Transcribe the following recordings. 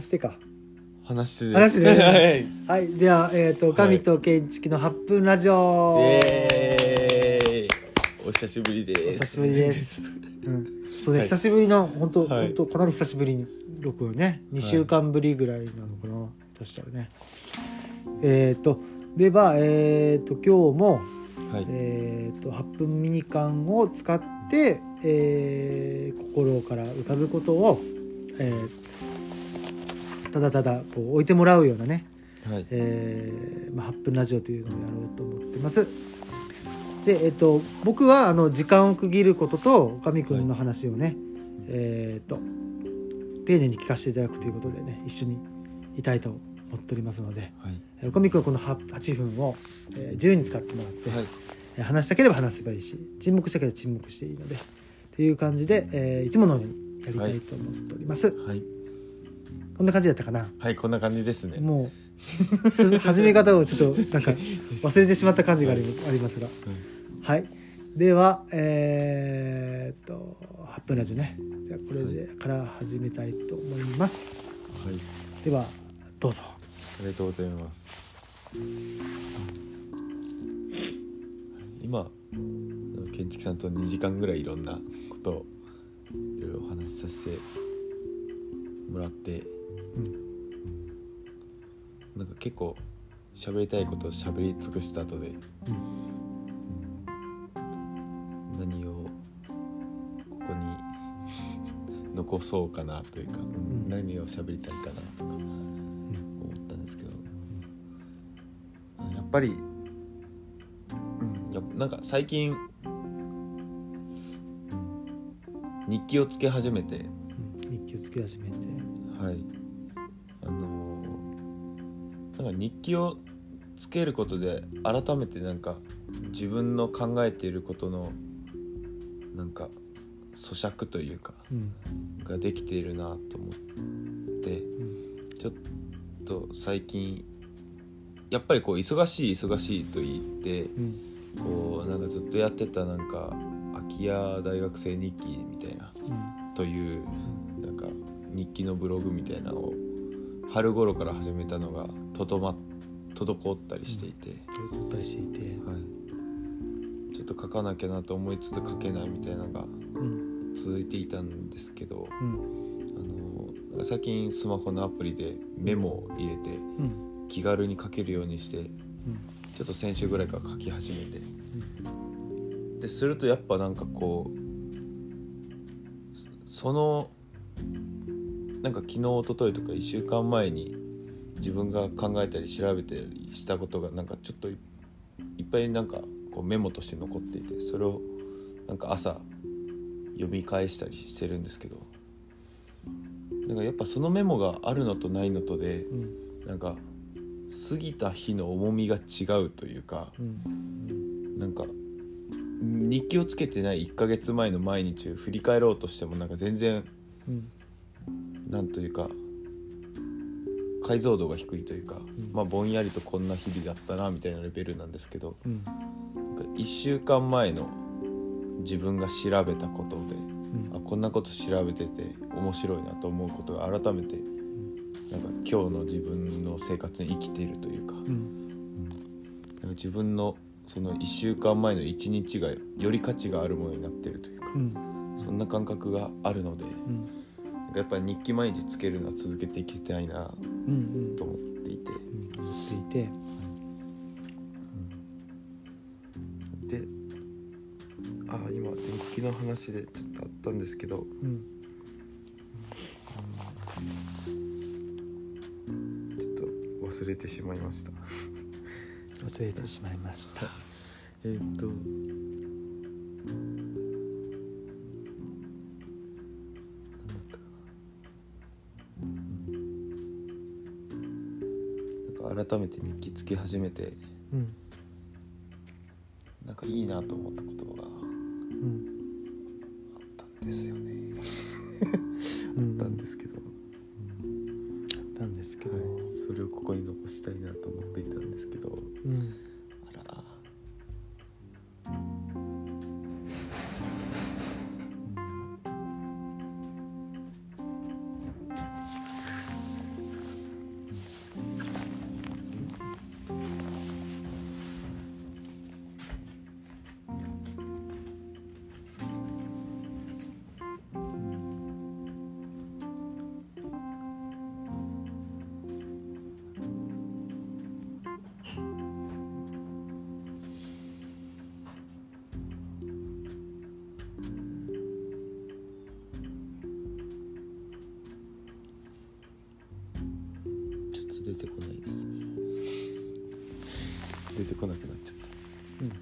話してか。話して話してね。はいはいではえっ、と神と建築の8分ラジオ、イエーイ。お久しぶりです。お久しぶりです。うん、そうね、はい。久しぶりの本当、はい。本当かなり久しぶりに録音ね2週間ぶりぐらいなのかな、そしたらね。えっ、とではえっ、と今日もはい。えー、と8分ミニ缶を使って、えー心から浮かぶことを、えーただただこう置いてもらうようなね、はい。えーまあ、8分ラジオというのをやろうと思ってます。で、えっと僕はあの時間を区切ることと神くんの話をね、えー、と丁寧に聞かせていただくということでね一緒にいたいと思っておりますのではい。えー神くんはこの 8, 8分を、えー自由に使ってもらって、はい。えー話したければ話せばいいし沈黙したければ沈黙していいのでっていう感じで、えーいつものようにやりたいと思っております、はいこんな感じだったかな。はいこんな感じですね。もうす 始め方をちょっとなんか 忘れてしまった感じがありありますが。はい。ではえーっと8分ラジオね。じゃあこれでから始めたいと思います。はい。ではどうぞ。ありがとうございます。今建築さんと2時間ぐらいいろんなことをいろいろお話しさせてもらってうん。なんか結構喋りたいことを喋り尽くした後でうん何をここに残そうかなというか、ん。何を喋りたいかなとか思ったんですけど、やっぱり、うん、なんか最近日記をつけ始めてうん。日記をつけ始めてはい。あのーなんか日記をつけることで改めてなんか自分の考えていることのなんか咀嚼というかうん。ができているなと思ってうん。ちょっと最近やっぱりこう忙しい忙しいと言ってうん。こうなんかずっとやってたなんか空き家大学生日記みたいなうん。という日記のブログみたいなのを春頃から始めたのがとどま滞ったりしていて、撮ったりしていて。はい、ちょっと書かなきゃなと思いつつ書けないみたいなのがうん。続いていたんですけどうん。あの最近スマホのアプリでメモを入れてうん。気軽に書けるようにしてうん。ちょっと先週ぐらいから書き始めて。でするとやっぱなんかこうそのなんか昨日一昨日とか1週間前に自分が考えたり調べたりしたことがなんかちょっといいっぱいなんかこうメモとして残っていてそれをなんか朝読み返したりしてるんですけどなんかやっぱそのメモがあるのとないのとでうんなんか過ぎた日の重みが違うというかうんなんか日記をつけてない1ヶ月前の毎日を振り返ろうとしてもなんか全然うんなんというか解像度が低いというか、ん。まあぼんやりとこんな日々だったなみたいなレベルなんですけどうん。なんか1週間前の自分が調べたことでうん。あこんなこと調べてて面白いなと思うことが改めてなんか今日の自分の生活に生きているというかうん。なんか自分のその1週間前の1日がより価値があるものになっているというかうん。そんな感覚があるのでうんやっぱり日記毎日つけるのは続けていきたいなうんと思っていて。うん思っていて。であ今日記の話でちょっとあったんですけど。うん。ちょっと忘れてしまいました。忘れてしまいました。えーっと改めて日記つけ始めてうん。なんかいいなと思ったことがあうんったんですよね。うん。あったんですけど、あったんですけど。はい、それをここに残したいなと思っていたんですけど。うんてこないです。出てこなくなっちゃった。うん、は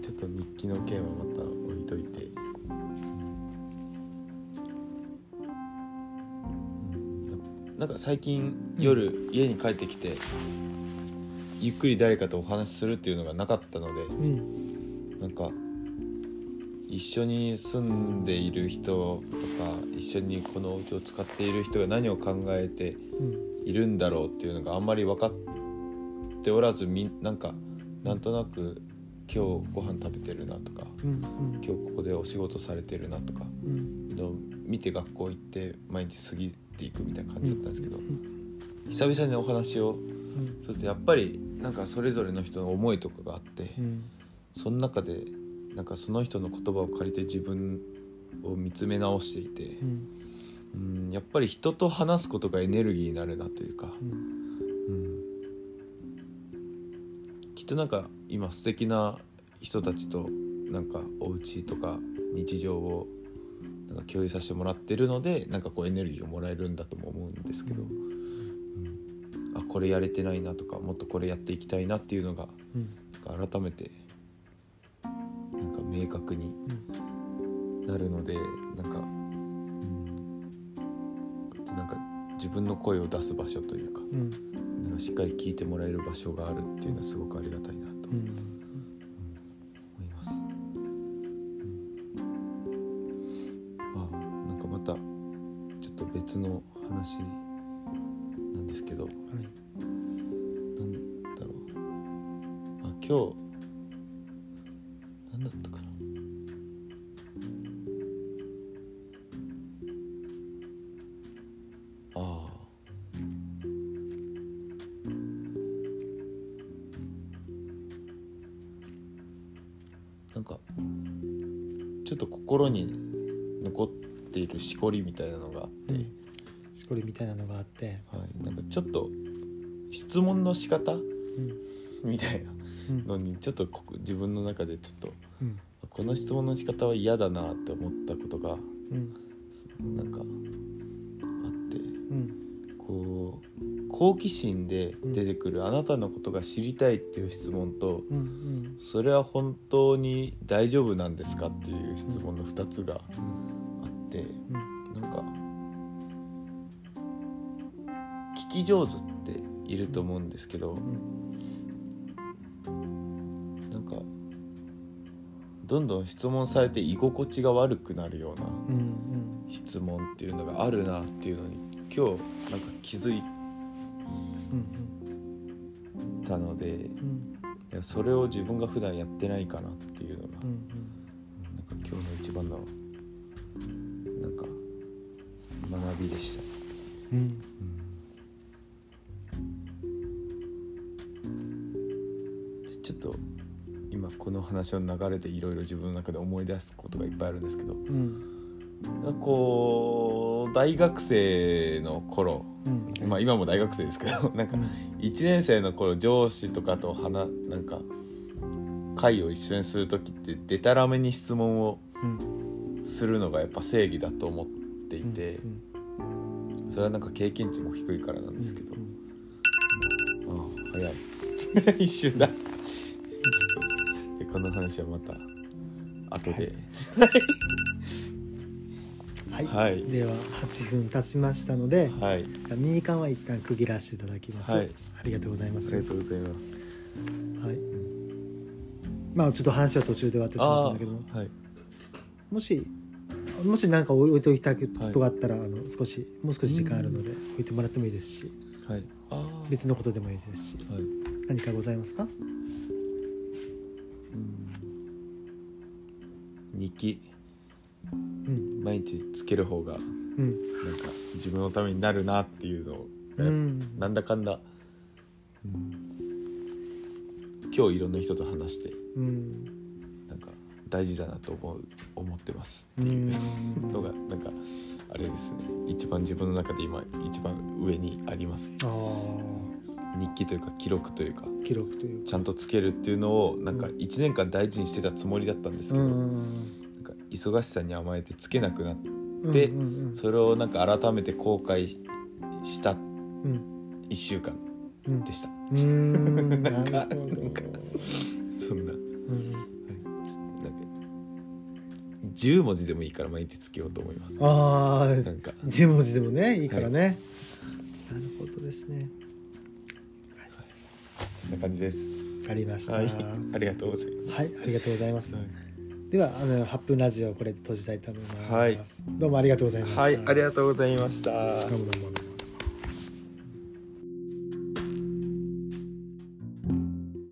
い、ちょっと日記の件はまた置いといて、うん、なんか最近夜、家に帰ってきてゆっくり誰かとお話しするっていうのがなかったので、うん、なんか一緒に住んでいる人とか一緒にこのお家を使っている人が何を考えてうん。いるんだろうっていうのがあんまり分かっておらずみなんかなんとなく今日ご飯食べてるなとかうん今日ここでお仕事されてるなとかうん。のを見て学校行って毎日過ぎていくみたいな感じだったんですけどん。久々にお話をうん。そしてやっぱりなんかそれぞれの人の思いとかがあってうん。その中でなんかその人の言葉を借りて自分を見つめ直していてうん。うんやっぱり人と話すことがエネルギーになるなというか。うん。うん。きっとなんか今素敵な人たちとなんかお家とか日常をなんか共有させてもらってるのでなんかこうエネルギーをもらえるんだとも思うんですけど、うん。あこれやれてないなとかもっとこれやっていきたいなっていうのがうん。改めて明確になるのでなんか、うん、なんか自分の声を出す場所というかうん。なんかしっかり聞いてもらえる場所があるっていうのはすごくありがたいなと思いうんます。うん。ああなんかまたちょっと別の話なんですけどはい。なんだろう。あ今日ちょっと心に残っているしこりみたいなのがあって、うん。しこりみたいなのがあって。はい、なんかちょっと質問の仕方うん。みたいなうんのにちょっと自分の中でちょっとうん。この質問の仕方は嫌だなって思ったことがうん。なんかあって。うん好奇心で出てくるあなたのことが知りたいっていう質問とうんうん。それは本当に大丈夫なんですかっていう質問の2つがあってうん。なんか聞き上手っていると思うんですけどうん。なんかどんどん質問されて居心地が悪くなるようなうん質問っていうのがあるなっていうのに今日なんか気づいうんたのでうん。いやそれを自分が普段やってないかなっていうのが、うんなんか今日の一番のなんか学びでした、うん。でちょっと今この話の流れでいろいろ自分の中で思い出すことがいっぱいあるんですけど。うん。こう大学生の頃、うん。まあ今も大学生ですけど なんか1年生の頃上司とかと話なんか会を一緒にする時ってでたらめに質問をうん。するのがやっぱ正義だと思っていて、それはなんか経験値も低いからなんですけど、ああ早い。一瞬だ。ちょっとでこの話はまた後で。はい、はい。では8分経ちましたので、はい、ミニカンは一旦区切らせていただきます、はい。ありがとうございます。ありがとうございます。はい。まあちょっと話は途中で終わってしまったんだけど。もはい。もしもし何か置いておきたいことがあったら、あの少しもう少し時間あるので置いてもらってもいいですし。はい。別のことでもいいですし。はい。何かございますか？うん。日記。うん毎日つける方がうん。なんか自分のためになるなっていうのを、うん。なんだかんだ、今日いろんな人と話してうん。なんか大事だなと思う思ってますうっていうん。のがなんかあれですね。一番自分の中で今一番上にあります。日記というか記録というか記録というちゃんとつけるっていうのをなんかうん1年間大事にしてたつもりだったんですけど、うん忙しさに甘えてつけなくなってうんでうん。それをなんか改めて後悔したうん。1週間うん。でした、うーん。なるほど、そんな。うん、なんか10文字でもいいから毎日つけようと思います。ああなんか。10文字でもねいいからね、なるほどですね。そんな感じです。ありました。はい。はい、ありがとうございます。ありがとうございます、はいではあの8分ラジオこれで閉じたいと思います、はい。どうもありがとうございました。はい、ありがとうございました。どうもどうも